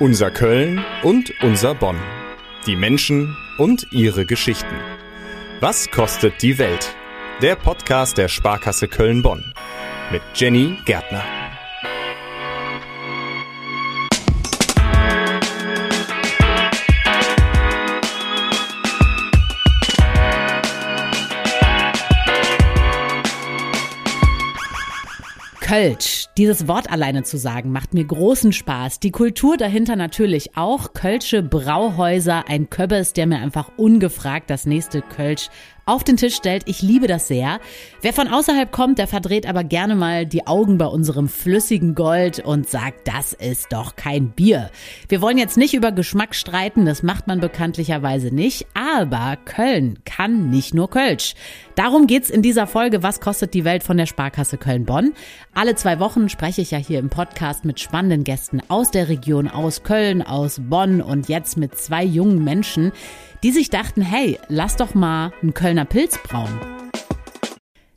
Unser Köln und unser Bonn. Die Menschen und ihre Geschichten. Was kostet die Welt? Der Podcast der Sparkasse Köln-Bonn. Mit Jenny Gärtner. Kölsch. Dieses Wort alleine zu sagen macht mir großen Spaß. Die Kultur dahinter natürlich auch. Kölsche Brauhäuser, ein Köbbes, der mir einfach ungefragt das nächste Kölsch auf den Tisch stellt. Ich liebe das sehr. Wer von außerhalb kommt, der verdreht aber gerne mal die Augen bei unserem flüssigen Gold und sagt, das ist doch kein Bier. Wir wollen jetzt nicht über Geschmack streiten, das macht man bekanntlicherweise nicht, aber Köln kann nicht nur Kölsch. Darum geht's in dieser Folge Was kostet die Welt von der Sparkasse Köln-Bonn. Alle zwei Wochen spreche ich ja hier im Podcast mit spannenden Gästen aus der Region, aus Köln, aus Bonn und jetzt mit zwei jungen Menschen, die sich dachten, hey, lass doch mal einen Kölner Pilz brauen.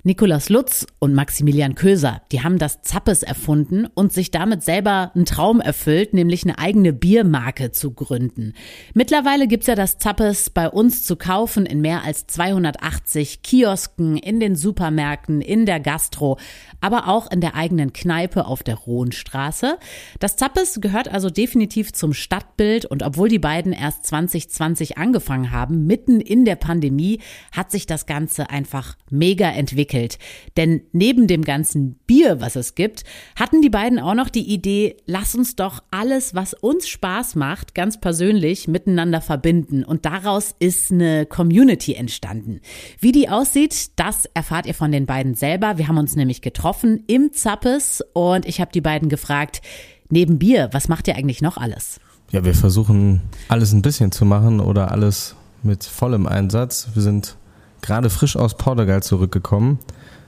Nikolaus Lutz und Maximilian Köser, die haben das Zappes erfunden und sich damit selber einen Traum erfüllt, nämlich eine eigene Biermarke zu gründen. Mittlerweile gibt's ja das Zappes bei uns zu kaufen in mehr als 280 Kiosken, in den Supermärkten, in der Gastro, aber auch in der eigenen Kneipe auf der Rohnstraße. Das Zappes gehört also definitiv zum Stadtbild und obwohl die beiden erst 2020 angefangen haben, mitten in der Pandemie, hat sich das Ganze einfach mega entwickelt entwickelt. Denn neben dem ganzen Bier, was es gibt, hatten die beiden auch noch die Idee, lass uns doch alles, was uns Spaß macht, ganz persönlich miteinander verbinden. Und daraus ist eine Community entstanden. Wie die aussieht, das erfahrt ihr von den beiden selber. Wir haben uns nämlich getroffen im Zappes und ich habe die beiden gefragt, neben Bier, was macht ihr eigentlich noch alles? Ja, wir versuchen alles ein bisschen zu machen oder alles mit vollem Einsatz. Wir sind gerade frisch aus Portugal zurückgekommen.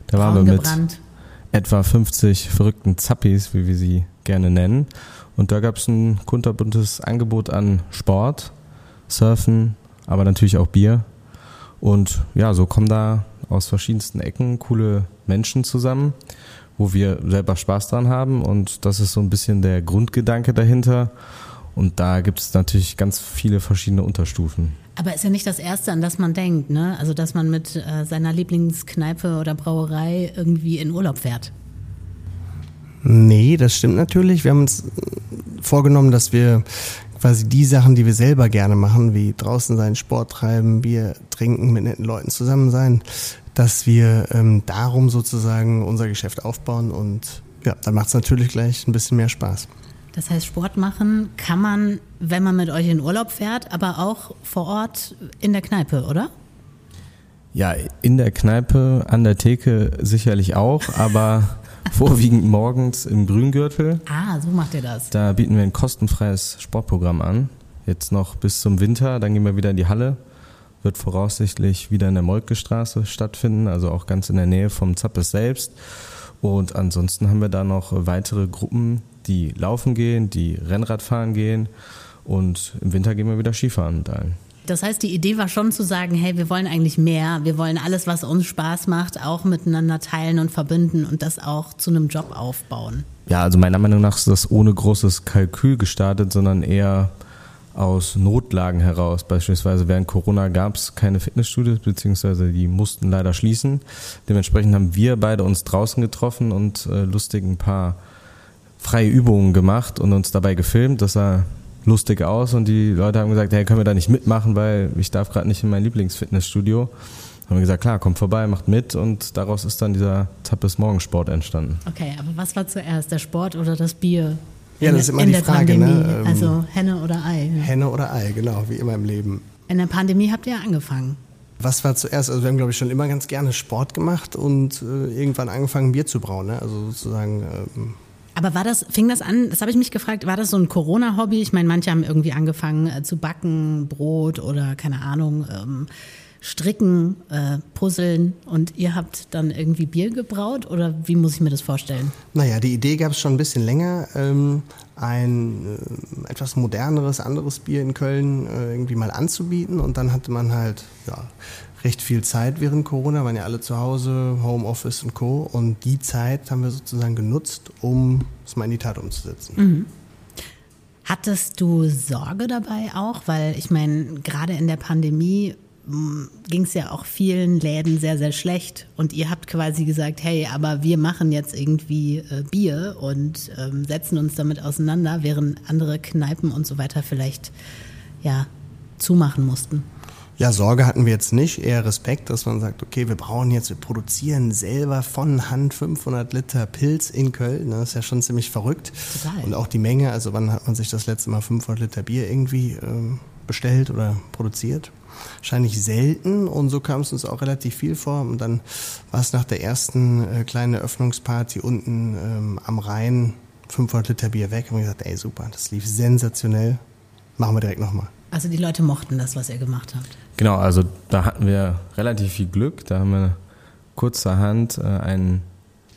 Da waren wir mit etwa 50 verrückten Zappis, wie wir sie gerne nennen. Und da gab es ein kunterbuntes Angebot an Sport, Surfen, aber natürlich auch Bier. Und ja, so kommen da aus verschiedensten Ecken coole Menschen zusammen, wo wir selber Spaß dran haben. Und das ist so ein bisschen der Grundgedanke dahinter. Und da gibt es natürlich ganz viele verschiedene Unterstufen. Aber ist ja nicht das Erste, an das man denkt, ne? Also, dass man mit äh, seiner Lieblingskneipe oder Brauerei irgendwie in Urlaub fährt. Nee, das stimmt natürlich. Wir haben uns vorgenommen, dass wir quasi die Sachen, die wir selber gerne machen, wie draußen sein, Sport treiben, Bier trinken, mit netten Leuten zusammen sein, dass wir ähm, darum sozusagen unser Geschäft aufbauen und ja, dann macht es natürlich gleich ein bisschen mehr Spaß. Das heißt, Sport machen kann man, wenn man mit euch in Urlaub fährt, aber auch vor Ort in der Kneipe, oder? Ja, in der Kneipe, an der Theke sicherlich auch, aber vorwiegend morgens im Grüngürtel. Ah, so macht ihr das. Da bieten wir ein kostenfreies Sportprogramm an. Jetzt noch bis zum Winter, dann gehen wir wieder in die Halle. Wird voraussichtlich wieder in der Moltke-Straße stattfinden, also auch ganz in der Nähe vom Zappes selbst. Und ansonsten haben wir da noch weitere Gruppen, die laufen gehen, die Rennrad fahren gehen und im Winter gehen wir wieder Skifahren mit allen. Das heißt, die Idee war schon zu sagen, hey, wir wollen eigentlich mehr. Wir wollen alles, was uns Spaß macht, auch miteinander teilen und verbinden und das auch zu einem Job aufbauen. Ja, also meiner Meinung nach ist das ohne großes Kalkül gestartet, sondern eher aus Notlagen heraus. Beispielsweise während Corona gab es keine Fitnessstudios, beziehungsweise die mussten leider schließen. Dementsprechend haben wir beide uns draußen getroffen und äh, lustig ein paar freie Übungen gemacht und uns dabei gefilmt. Das sah lustig aus und die Leute haben gesagt, hey, können wir da nicht mitmachen, weil ich darf gerade nicht in mein Lieblingsfitnessstudio. Haben wir gesagt, klar, kommt vorbei, macht mit und daraus ist dann dieser Tappes Morgensport entstanden. Okay, aber was war zuerst, der Sport oder das Bier? Ja, das ist immer die Frage, ne? Ähm, also Henne oder Ei. Henne oder Ei, genau, wie immer im Leben. In der Pandemie habt ihr angefangen. Was war zuerst? Also wir haben, glaube ich, schon immer ganz gerne Sport gemacht und äh, irgendwann angefangen, Bier zu brauen. Ne? Also sozusagen ähm, aber war das, fing das an, das habe ich mich gefragt, war das so ein Corona-Hobby? Ich meine, manche haben irgendwie angefangen äh, zu backen, Brot oder keine Ahnung, ähm, stricken, äh, puzzeln und ihr habt dann irgendwie Bier gebraut oder wie muss ich mir das vorstellen? Naja, die Idee gab es schon ein bisschen länger, ähm, ein äh, etwas moderneres, anderes Bier in Köln äh, irgendwie mal anzubieten und dann hatte man halt, ja, recht viel Zeit während Corona, waren ja alle zu Hause, Homeoffice und Co. Und die Zeit haben wir sozusagen genutzt, um es mal in die Tat umzusetzen. Mhm. Hattest du Sorge dabei auch? Weil ich meine, gerade in der Pandemie ging es ja auch vielen Läden sehr, sehr schlecht. Und ihr habt quasi gesagt, hey, aber wir machen jetzt irgendwie äh, Bier und ähm, setzen uns damit auseinander, während andere Kneipen und so weiter vielleicht ja zumachen mussten. Ja, Sorge hatten wir jetzt nicht, eher Respekt, dass man sagt, okay, wir brauchen jetzt, wir produzieren selber von Hand 500 Liter Pilz in Köln. Das ist ja schon ziemlich verrückt. Total. Und auch die Menge, also wann hat man sich das letzte Mal 500 Liter Bier irgendwie ähm, bestellt oder produziert? Wahrscheinlich selten und so kam es uns auch relativ viel vor. Und dann war es nach der ersten äh, kleinen Öffnungsparty unten ähm, am Rhein 500 Liter Bier weg und wir gesagt, ey super, das lief sensationell, machen wir direkt nochmal. Also die Leute mochten das, was ihr gemacht habt. Genau, also da hatten wir relativ viel Glück. Da haben wir kurzerhand äh, einen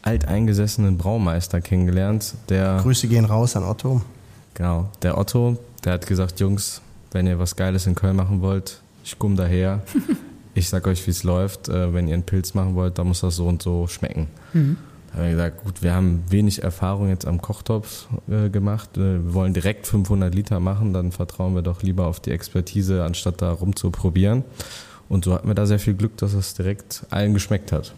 alteingesessenen Braumeister kennengelernt, der. Grüße gehen raus an Otto. Genau, der Otto, der hat gesagt, Jungs, wenn ihr was Geiles in Köln machen wollt, ich komme daher. ich sag euch, wie es läuft. Äh, wenn ihr einen Pilz machen wollt, dann muss das so und so schmecken. Mhm. Haben wir gesagt, gut, wir haben wenig Erfahrung jetzt am Kochtopf äh, gemacht. Äh, wir wollen direkt 500 Liter machen, dann vertrauen wir doch lieber auf die Expertise, anstatt da rumzuprobieren. Und so hatten wir da sehr viel Glück, dass es direkt allen geschmeckt hat.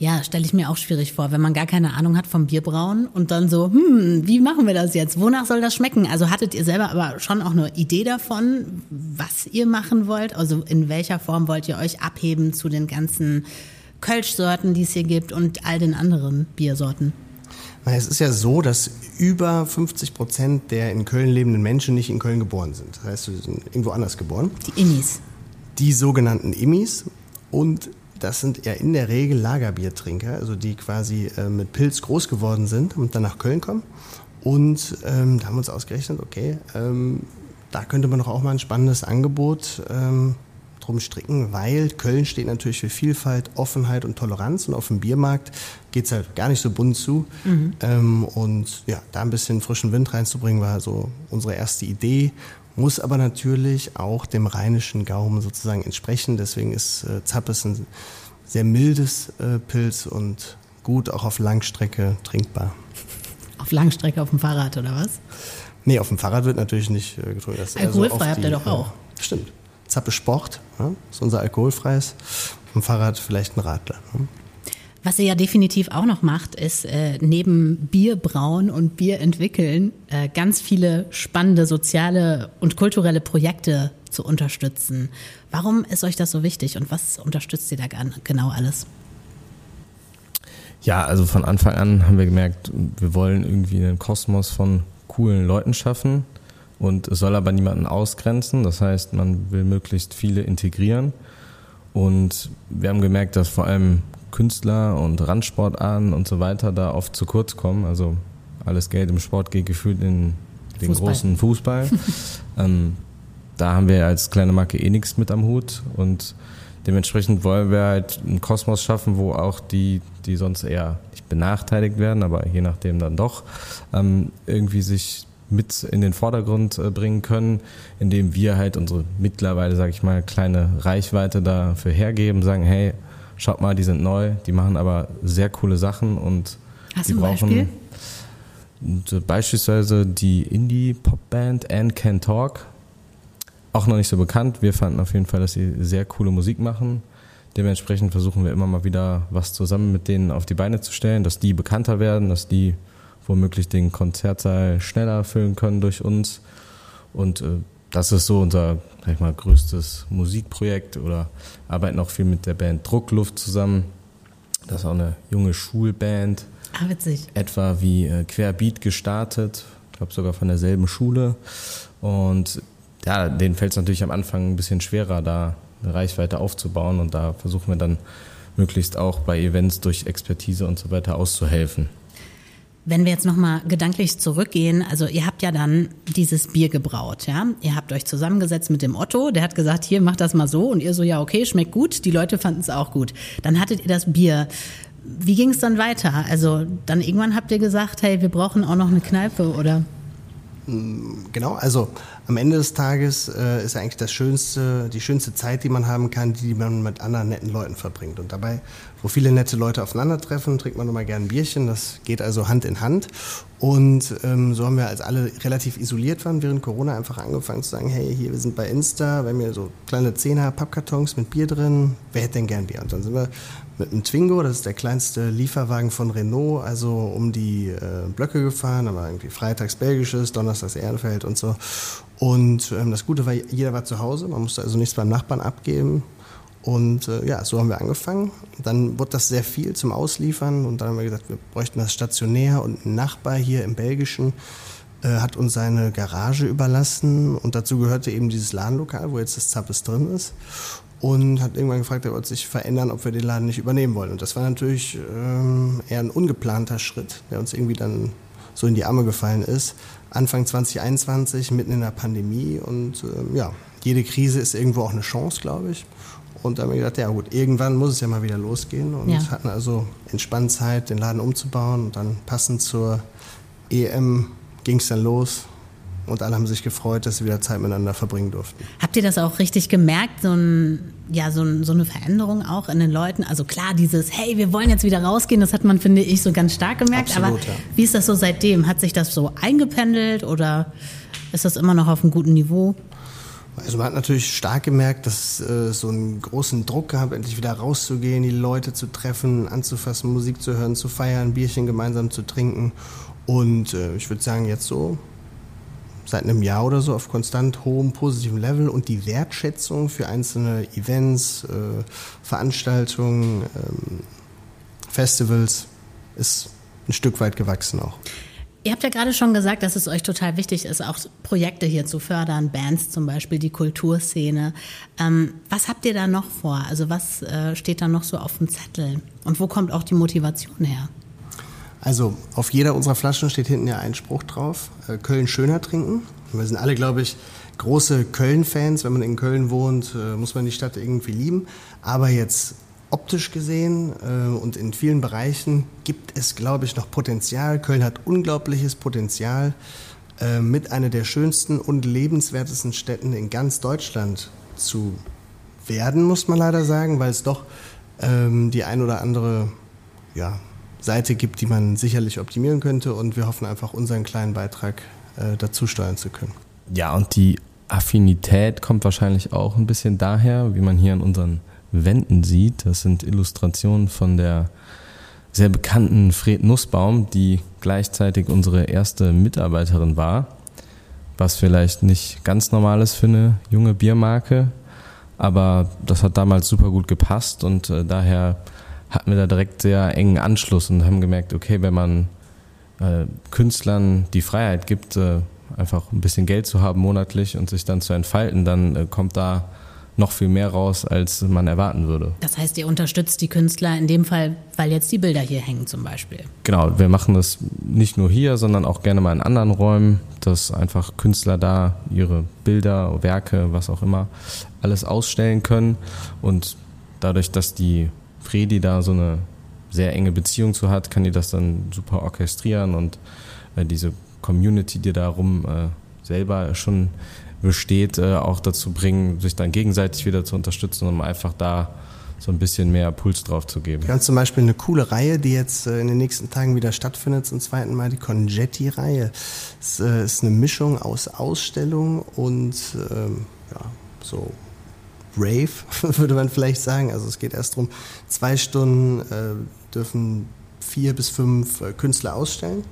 Ja, stelle ich mir auch schwierig vor, wenn man gar keine Ahnung hat vom Bierbrauen und dann so, hm, wie machen wir das jetzt? Wonach soll das schmecken? Also hattet ihr selber aber schon auch eine Idee davon, was ihr machen wollt? Also in welcher Form wollt ihr euch abheben zu den ganzen Kölschsorten, die es hier gibt und all den anderen Biersorten? Es ist ja so, dass über 50 Prozent der in Köln lebenden Menschen nicht in Köln geboren sind. Das heißt, sie sind irgendwo anders geboren. Die Immis. Die sogenannten Immis. Und das sind ja in der Regel Lagerbiertrinker, also die quasi äh, mit Pilz groß geworden sind und dann nach Köln kommen. Und ähm, da haben wir uns ausgerechnet, okay, ähm, da könnte man doch auch mal ein spannendes Angebot ähm, drum stricken, weil Köln steht natürlich für Vielfalt, Offenheit und Toleranz und auf dem Biermarkt geht es halt gar nicht so bunt zu. Mhm. Ähm, und ja, da ein bisschen frischen Wind reinzubringen, war so unsere erste Idee, muss aber natürlich auch dem rheinischen Gaumen sozusagen entsprechen. Deswegen ist äh, Zappes ein sehr mildes äh, Pilz und gut auch auf Langstrecke trinkbar. Auf Langstrecke auf dem Fahrrad oder was? Nee, auf dem Fahrrad wird natürlich nicht äh, getrunken. Alkoholfrei so habt ihr doch auch. Stimmt. Zappe Sport, ja, ist unser alkoholfreies. Vom Fahrrad vielleicht ein Radler. Ja. Was ihr ja definitiv auch noch macht, ist äh, neben Bier brauen und Bier entwickeln äh, ganz viele spannende soziale und kulturelle Projekte zu unterstützen. Warum ist euch das so wichtig und was unterstützt ihr da genau alles? Ja, also von Anfang an haben wir gemerkt, wir wollen irgendwie einen Kosmos von coolen Leuten schaffen und es soll aber niemanden ausgrenzen. Das heißt, man will möglichst viele integrieren. Und wir haben gemerkt, dass vor allem Künstler und Randsportarten und so weiter da oft zu kurz kommen. Also alles Geld im Sport geht gefühlt in den Fußball. großen Fußball. ähm, da haben wir als kleine Marke eh nichts mit am Hut und dementsprechend wollen wir halt einen Kosmos schaffen, wo auch die, die sonst eher nicht benachteiligt werden, aber je nachdem dann doch, ähm, irgendwie sich mit in den Vordergrund äh, bringen können, indem wir halt unsere mittlerweile, sage ich mal, kleine Reichweite dafür hergeben, sagen, hey, schaut mal, die sind neu, die machen aber sehr coole Sachen und Hast die brauchen Beispiel? Und, beispielsweise die Indie-Pop-Band And Can Talk. Auch noch nicht so bekannt. Wir fanden auf jeden Fall, dass sie sehr coole Musik machen. Dementsprechend versuchen wir immer mal wieder was zusammen mit denen auf die Beine zu stellen, dass die bekannter werden, dass die womöglich den Konzertsaal schneller füllen können durch uns. Und äh, das ist so unser, sag ich mal, größtes Musikprojekt oder arbeiten auch viel mit der Band Druckluft zusammen. Das ist auch eine junge Schulband. Ah, witzig. Etwa wie äh, Querbeat gestartet. Ich glaube sogar von derselben Schule. Und ja, denen fällt es natürlich am Anfang ein bisschen schwerer, da eine Reichweite aufzubauen. Und da versuchen wir dann möglichst auch bei Events durch Expertise und so weiter auszuhelfen. Wenn wir jetzt nochmal gedanklich zurückgehen, also ihr habt ja dann dieses Bier gebraut, ja? Ihr habt euch zusammengesetzt mit dem Otto, der hat gesagt, hier, mach das mal so. Und ihr so, ja, okay, schmeckt gut. Die Leute fanden es auch gut. Dann hattet ihr das Bier. Wie ging es dann weiter? Also dann irgendwann habt ihr gesagt, hey, wir brauchen auch noch eine Kneipe, oder? Mm, genau, also am Ende des Tages äh, ist eigentlich das schönste, die schönste Zeit, die man haben kann, die, man mit anderen netten Leuten verbringt. Und dabei, wo viele nette Leute aufeinandertreffen, trinkt man immer gerne ein Bierchen. Das geht also Hand in Hand. Und ähm, so haben wir, als alle relativ isoliert waren während Corona, einfach angefangen zu sagen, hey, hier, wir sind bei Insta, wir haben hier so kleine Zehner Pappkartons mit Bier drin, wer hätte denn gern Bier? Und dann sind wir mit einem Twingo, das ist der kleinste Lieferwagen von Renault, also um die äh, Blöcke gefahren, aber irgendwie freitags belgisches, donnerstags Ehrenfeld und so. Und ähm, das Gute war, jeder war zu Hause, man musste also nichts beim Nachbarn abgeben. Und äh, ja, so haben wir angefangen. Dann wurde das sehr viel zum Ausliefern und dann haben wir gesagt, wir bräuchten das stationär und ein Nachbar hier im Belgischen äh, hat uns seine Garage überlassen und dazu gehörte eben dieses Ladenlokal, wo jetzt das Zappes drin ist und hat irgendwann gefragt, er wollte sich verändern, ob wir den Laden nicht übernehmen wollen. Und das war natürlich ähm, eher ein ungeplanter Schritt, der uns irgendwie dann so in die Arme gefallen ist. Anfang 2021, mitten in der Pandemie und ähm, ja, jede Krise ist irgendwo auch eine Chance, glaube ich. Und da haben wir gedacht, ja gut, irgendwann muss es ja mal wieder losgehen und ja. hatten also entspannt Zeit, den Laden umzubauen und dann passend zur EM ging es dann los und alle haben sich gefreut, dass sie wieder Zeit miteinander verbringen durften. Habt ihr das auch richtig gemerkt, so, ein, ja, so, ein, so eine Veränderung auch in den Leuten? Also klar, dieses, hey, wir wollen jetzt wieder rausgehen, das hat man, finde ich, so ganz stark gemerkt. Absolut, aber ja. wie ist das so seitdem? Hat sich das so eingependelt oder ist das immer noch auf einem guten Niveau? Also man hat natürlich stark gemerkt, dass es äh, so einen großen Druck gab, endlich wieder rauszugehen, die Leute zu treffen, anzufassen, Musik zu hören, zu feiern, Bierchen gemeinsam zu trinken. Und äh, ich würde sagen, jetzt so seit einem Jahr oder so auf konstant hohem positiven Level und die Wertschätzung für einzelne Events, äh, Veranstaltungen, ähm, Festivals ist ein Stück weit gewachsen auch. Ihr habt ja gerade schon gesagt, dass es euch total wichtig ist, auch Projekte hier zu fördern, Bands zum Beispiel, die Kulturszene. Ähm, was habt ihr da noch vor? Also was äh, steht da noch so auf dem Zettel? Und wo kommt auch die Motivation her? Also auf jeder unserer Flaschen steht hinten ja ein Spruch drauf, äh, Köln schöner trinken. Wir sind alle, glaube ich, große Köln-Fans. Wenn man in Köln wohnt, äh, muss man die Stadt irgendwie lieben. Aber jetzt optisch gesehen äh, und in vielen Bereichen gibt es, glaube ich, noch Potenzial. Köln hat unglaubliches Potenzial, mit einer der schönsten und lebenswertesten Städten in ganz Deutschland zu werden, muss man leider sagen, weil es doch ähm, die ein oder andere ja, Seite gibt, die man sicherlich optimieren könnte und wir hoffen einfach unseren kleinen Beitrag äh, dazu steuern zu können. Ja, und die Affinität kommt wahrscheinlich auch ein bisschen daher, wie man hier an unseren Wänden sieht. Das sind Illustrationen von der sehr bekannten Fred Nussbaum, die gleichzeitig unsere erste Mitarbeiterin war, was vielleicht nicht ganz normal ist für eine junge Biermarke, aber das hat damals super gut gepasst und äh, daher hatten wir da direkt sehr engen Anschluss und haben gemerkt, okay, wenn man äh, Künstlern die Freiheit gibt, äh, einfach ein bisschen Geld zu haben monatlich und sich dann zu entfalten, dann äh, kommt da noch viel mehr raus, als man erwarten würde. Das heißt, ihr unterstützt die Künstler in dem Fall, weil jetzt die Bilder hier hängen zum Beispiel. Genau, wir machen das nicht nur hier, sondern auch gerne mal in anderen Räumen, dass einfach Künstler da ihre Bilder, Werke, was auch immer, alles ausstellen können. Und dadurch, dass die Fredi da so eine sehr enge Beziehung zu hat, kann die das dann super orchestrieren und äh, diese Community, die darum äh, selber schon besteht, äh, auch dazu bringen, sich dann gegenseitig wieder zu unterstützen, um einfach da so ein bisschen mehr Puls drauf zu geben. Haben zum Beispiel eine coole Reihe, die jetzt äh, in den nächsten Tagen wieder stattfindet, zum zweiten Mal die Congetti-Reihe. Es äh, ist eine Mischung aus Ausstellung und ähm, ja, so Rave, würde man vielleicht sagen. Also es geht erst darum, zwei Stunden äh, dürfen vier bis fünf äh, Künstler ausstellen.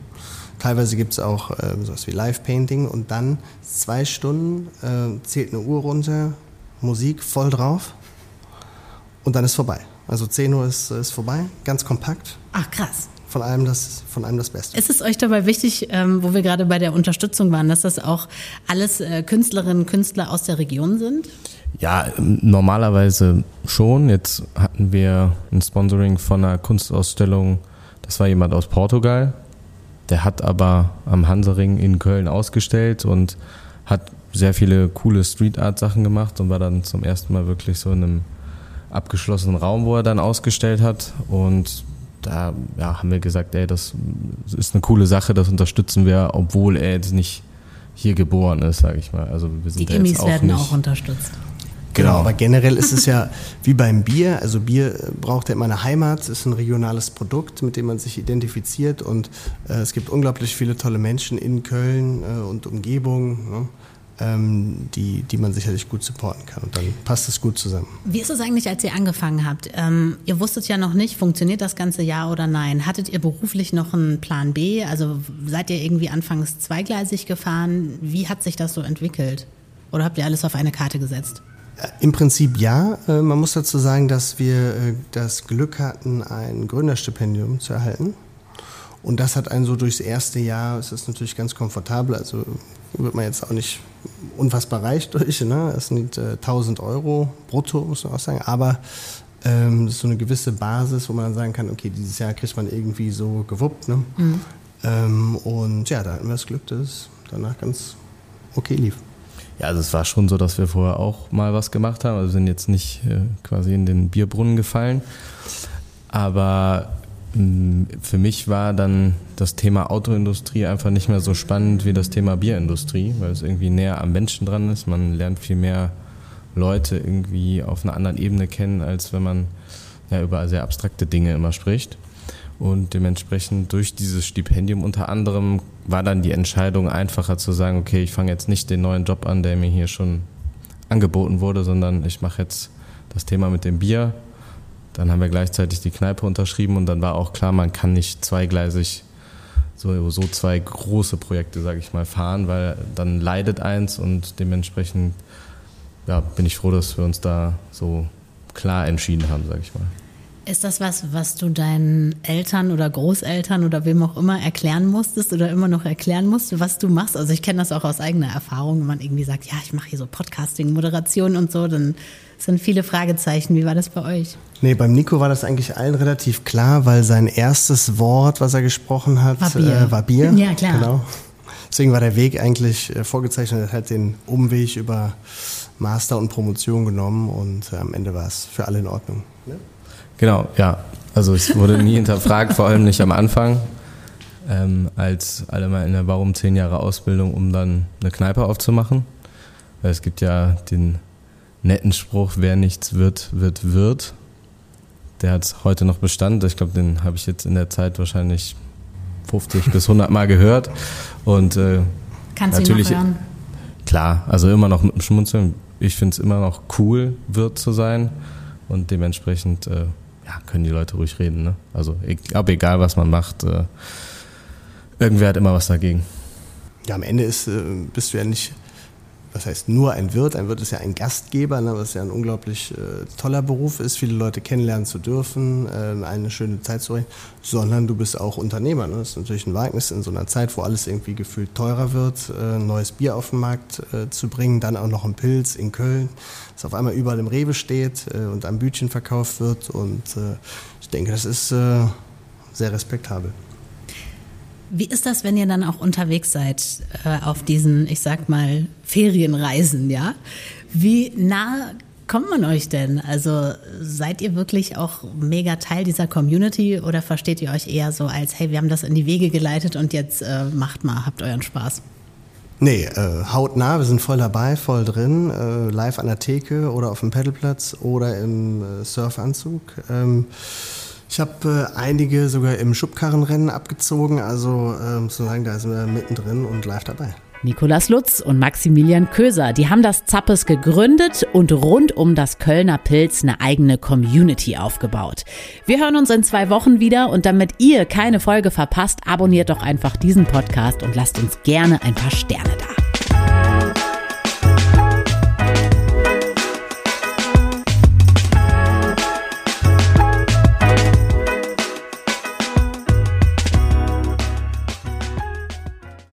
Teilweise gibt es auch äh, sowas wie Live-Painting und dann zwei Stunden äh, zählt eine Uhr runter, Musik voll drauf und dann ist vorbei. Also 10 Uhr ist, ist vorbei, ganz kompakt. Ach krass. Von allem das, von allem das Beste. Ist es euch dabei wichtig, ähm, wo wir gerade bei der Unterstützung waren, dass das auch alles äh, Künstlerinnen und Künstler aus der Region sind? Ja, normalerweise schon. Jetzt hatten wir ein Sponsoring von einer Kunstausstellung. Das war jemand aus Portugal. Der hat aber am Hansering in Köln ausgestellt und hat sehr viele coole Street Art Sachen gemacht und war dann zum ersten Mal wirklich so in einem abgeschlossenen Raum, wo er dann ausgestellt hat. Und da ja, haben wir gesagt, ey, das ist eine coole Sache, das unterstützen wir, obwohl er jetzt nicht hier geboren ist, sage ich mal. Also wir sind Die Emis werden auch unterstützt. Genau, aber generell ist es ja wie beim Bier. Also Bier braucht ja immer eine Heimat, ist ein regionales Produkt, mit dem man sich identifiziert und äh, es gibt unglaublich viele tolle Menschen in Köln äh, und Umgebung. Ne? Ähm, die, die man sicherlich gut supporten kann. Und dann passt es gut zusammen. Wie ist es eigentlich, als ihr angefangen habt? Ähm, ihr wusstet ja noch nicht, funktioniert das ganze ja oder nein? Hattet ihr beruflich noch einen Plan B? Also seid ihr irgendwie anfangs zweigleisig gefahren? Wie hat sich das so entwickelt? Oder habt ihr alles auf eine Karte gesetzt? Äh, Im Prinzip ja. Äh, man muss dazu sagen, dass wir äh, das Glück hatten, ein Gründerstipendium zu erhalten. Und das hat einen so durchs erste Jahr, es ist natürlich ganz komfortabel, also wird man jetzt auch nicht unfassbar reich durch. Ne? Es sind äh, 1000 Euro brutto, muss man auch sagen. Aber ähm, das ist so eine gewisse Basis, wo man dann sagen kann, okay, dieses Jahr kriegt man irgendwie so gewuppt. Ne? Mhm. Ähm, und ja, da hatten wir das Glück, dass es danach ganz okay lief. Ja, also es war schon so, dass wir vorher auch mal was gemacht haben. Also sind jetzt nicht äh, quasi in den Bierbrunnen gefallen. Aber für mich war dann das Thema Autoindustrie einfach nicht mehr so spannend wie das Thema Bierindustrie, weil es irgendwie näher am Menschen dran ist. Man lernt viel mehr Leute irgendwie auf einer anderen Ebene kennen, als wenn man ja über sehr abstrakte Dinge immer spricht. Und dementsprechend durch dieses Stipendium unter anderem war dann die Entscheidung einfacher zu sagen, okay, ich fange jetzt nicht den neuen Job an, der mir hier schon angeboten wurde, sondern ich mache jetzt das Thema mit dem Bier dann haben wir gleichzeitig die Kneipe unterschrieben und dann war auch klar, man kann nicht zweigleisig so, so zwei große Projekte, sage ich mal, fahren, weil dann leidet eins und dementsprechend ja, bin ich froh, dass wir uns da so klar entschieden haben, sage ich mal. Ist das was, was du deinen Eltern oder Großeltern oder wem auch immer erklären musstest oder immer noch erklären musst, was du machst? Also ich kenne das auch aus eigener Erfahrung, wenn man irgendwie sagt, ja, ich mache hier so Podcasting, Moderation und so, dann sind viele Fragezeichen. Wie war das bei euch? Nee, beim Nico war das eigentlich allen relativ klar, weil sein erstes Wort, was er gesprochen hat, war Bier. Äh, war Bier. Ja, klar. Genau. Deswegen war der Weg eigentlich äh, vorgezeichnet, er hat den Umweg über Master und Promotion genommen und äh, am Ende war es für alle in Ordnung. Ne? Genau, ja. Also es wurde nie hinterfragt, vor allem nicht am Anfang. Ähm, als alle mal in der Warum zehn Jahre Ausbildung, um dann eine Kneipe aufzumachen. Weil es gibt ja den netten Spruch, wer nichts wird, wird, wird. Der hat heute noch Bestand. Ich glaube, den habe ich jetzt in der Zeit wahrscheinlich 50 bis 100 Mal gehört. Und äh, Kannst natürlich, du ihn noch hören? Klar, also immer noch mit dem Schmunzeln. Ich finde es immer noch cool, Wirt zu sein. Und dementsprechend äh, ja, können die Leute ruhig reden. Ne? Also glaube, egal was man macht, äh, irgendwer hat immer was dagegen. Ja, am Ende ist, äh, bist du ja nicht was heißt nur ein Wirt? Ein Wirt ist ja ein Gastgeber, ne, was ja ein unglaublich äh, toller Beruf ist, viele Leute kennenlernen zu dürfen, äh, eine schöne Zeit zu bringen, sondern du bist auch Unternehmer. Ne? Das ist natürlich ein Wagnis in so einer Zeit, wo alles irgendwie gefühlt teurer wird, äh, ein neues Bier auf den Markt äh, zu bringen, dann auch noch ein Pilz in Köln, das auf einmal überall im Rewe steht äh, und am Bütchen verkauft wird und äh, ich denke, das ist sehr respektabel. Wie ist das, wenn ihr dann auch unterwegs seid äh, auf diesen, ich sag mal, Ferienreisen, ja? Wie nah kommt man euch denn? Also seid ihr wirklich auch mega Teil dieser Community oder versteht ihr euch eher so als, hey, wir haben das in die Wege geleitet und jetzt äh, macht mal, habt euren Spaß? Nee, äh, hautnah, wir sind voll dabei, voll drin, äh, live an der Theke oder auf dem Pedalplatz oder im äh, Surfanzug. Ähm, ich habe äh, einige sogar im Schubkarrenrennen abgezogen, also äh, sozusagen da sind wir mittendrin und live dabei. Nikolas Lutz und Maximilian Köser, die haben das Zappes gegründet und rund um das Kölner Pilz eine eigene Community aufgebaut. Wir hören uns in zwei Wochen wieder und damit ihr keine Folge verpasst, abonniert doch einfach diesen Podcast und lasst uns gerne ein paar Sterne da.